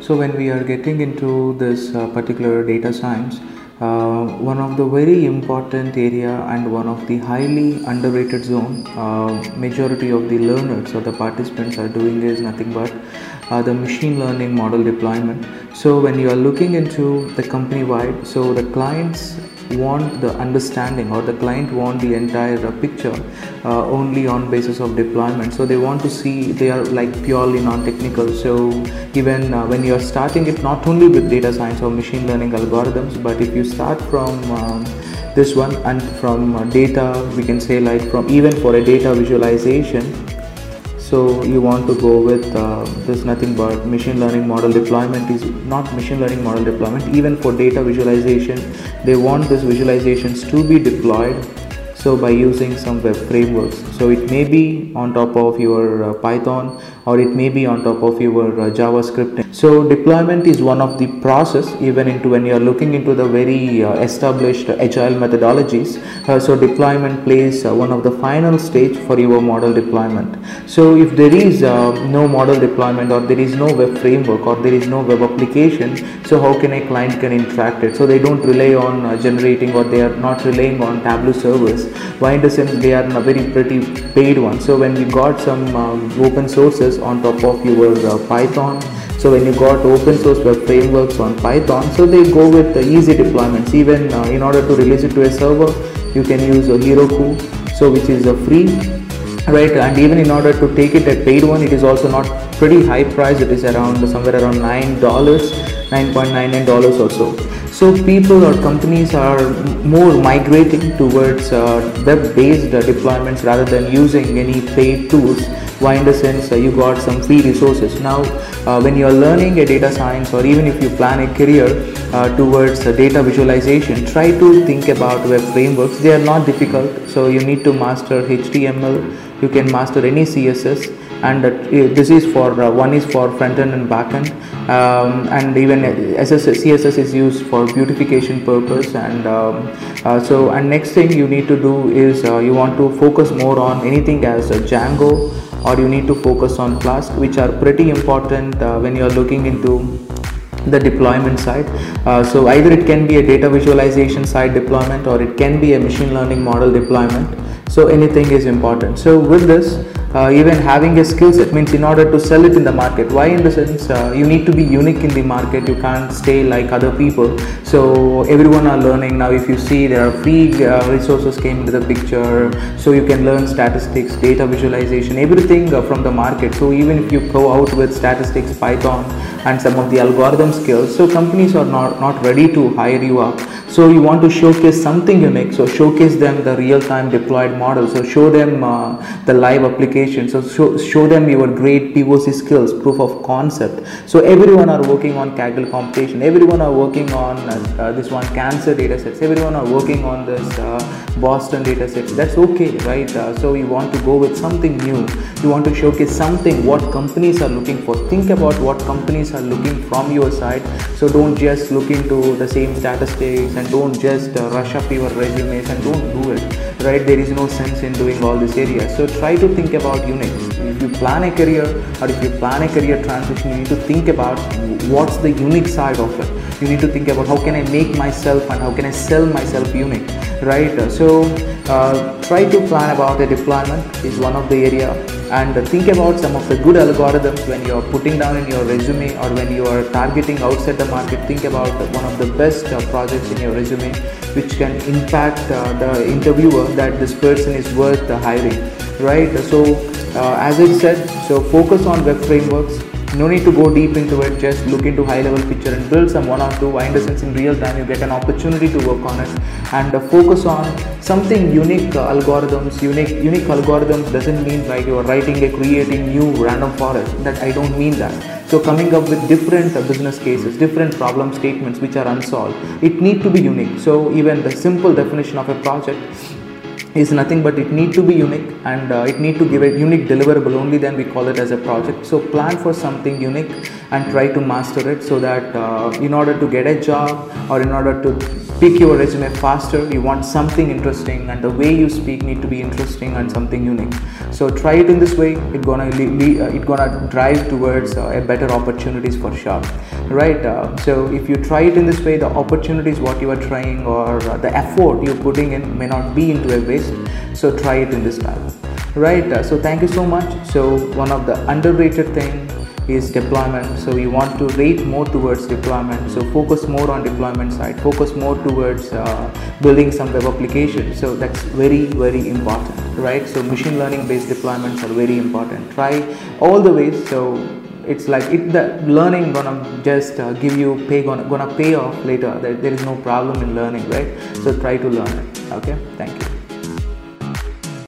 So when we are getting into this uh, particular data science, uh, one of the very important area and one of the highly underrated zone uh, majority of the learners or the participants are doing is nothing but uh, the machine learning model deployment. So when you are looking into the company wide so the clients want the understanding or the client want the entire uh, picture uh, only on basis of deployment. So they want to see they are like purely non-technical. So even uh, when you are starting it not only with data science or machine learning algorithms but if you start from um, this one and from data we can say like from even for a data visualization so you want to go with uh, this nothing but machine learning model deployment is not machine learning model deployment even for data visualization they want these visualizations to be deployed so by using some web frameworks. So it may be on top of your uh, python or it may be on top of your uh, javascript. So deployment is one of the process even into when you are looking into the very uh, established agile methodologies. So deployment plays one of the final stage for your model deployment. So if there is no model deployment or there is no web framework or there is no web application so how can a client can interact it? So they don't rely on generating or they are not relying on tableau servers in they are a very pretty paid one. So when we got some um, open sources on top of your uh, python so when you got open source web frameworks on python so they go with the easy deployments. Even uh, in order to release it to a server you can use a heroku so which is a free right? And even in order to take it a paid one it is also not pretty high price. It is around somewhere around nine dollars 9.99 dollars or so so people or companies are more migrating towards uh, web-based uh, deployments rather than using any paid tools. Why in the sense uh, you got some free resources. Now uh, when you are learning a data science or even if you plan a career uh, towards data visualization, try to think about web frameworks. They are not difficult. So you need to master HTML. You can master any CSS and uh, this is for uh, one is for front end and back end um, and even css is used for beautification purpose and um, uh, so and next thing you need to do is uh, you want to focus more on anything as django or you need to focus on flask which are pretty important uh, when you are looking into the deployment side. Uh, so either it can be a data visualization side deployment or it can be a machine learning model deployment. So anything is important. So with this uh, even having a skill set means in order to sell it in the market why in the sense uh, you need to be unique in the market you can't stay like other people. So everyone are learning. Now if you see there are free uh, resources came into the picture. So you can learn statistics data visualization everything uh, from the market. So even if you go out with statistics python and some of the algorithm skills so companies are not not ready to hire you up. So you want to showcase something unique. So showcase them the real time deployed model. So show them uh, the live application so show, show them your great POC skills proof of concept. So everyone are working on Kaggle computation. Everyone are working on uh, uh, this one cancer data sets. Everyone are working on this uh, Boston data sets that's okay right? Uh, so you want to go with something new. You want to showcase something what companies are looking for. Think about what companies are looking from your side. So don't just look into the same statistics and don't just rush up your resumes and don't do it right? There is no sense in doing all this area so try to think about unique if you plan a career or if you plan a career transition you need to think about what's the unique side of it. You need to think about how can i make myself and how can i sell myself unique right? So uh, try to plan about a deployment is one of the area and think about some of the good algorithms when you are putting down in your resume or when you are targeting outside the market. Think about one of the best uh, projects in your resume which can impact uh, the interviewer that this person is worth uh, hiring right? So uh, as i said so focus on web frameworks. No need to go deep into it. Just look into high level picture and build some one or two in the sense in real time. You get an opportunity to work on it. And uh, focus on something unique uh, algorithms. Unique unique algorithms doesn't mean like you are writing a creating new random forest. That i don't mean that. So coming up with different uh, business cases different problem statements which are unsolved. It need to be unique. So even the simple definition of a project is nothing but it need to be unique and uh, it need to give a unique deliverable. Only then we call it as a project. So plan for something unique and try to master it so that uh, in order to get a job or in order to pick your resume faster you want something interesting and the way you speak need to be interesting and something unique. So try it in this way. It gonna uh, it gonna drive towards uh, a better opportunities for sure. Right uh, so if you try it in this way the opportunities what you are trying or uh, the effort you're putting in may not be into a so try it in this style right uh, so thank you so much. So one of the underrated thing is deployment. So you want to rate more towards deployment. So focus more on deployment side. Focus more towards uh, building some web application. So that's very very important right? So machine learning based deployments are very important. Try all the ways. So it's like it the learning gonna just uh, give you pay gonna, gonna pay off later. There, there is no problem in learning right? So try to learn it okay? Thank you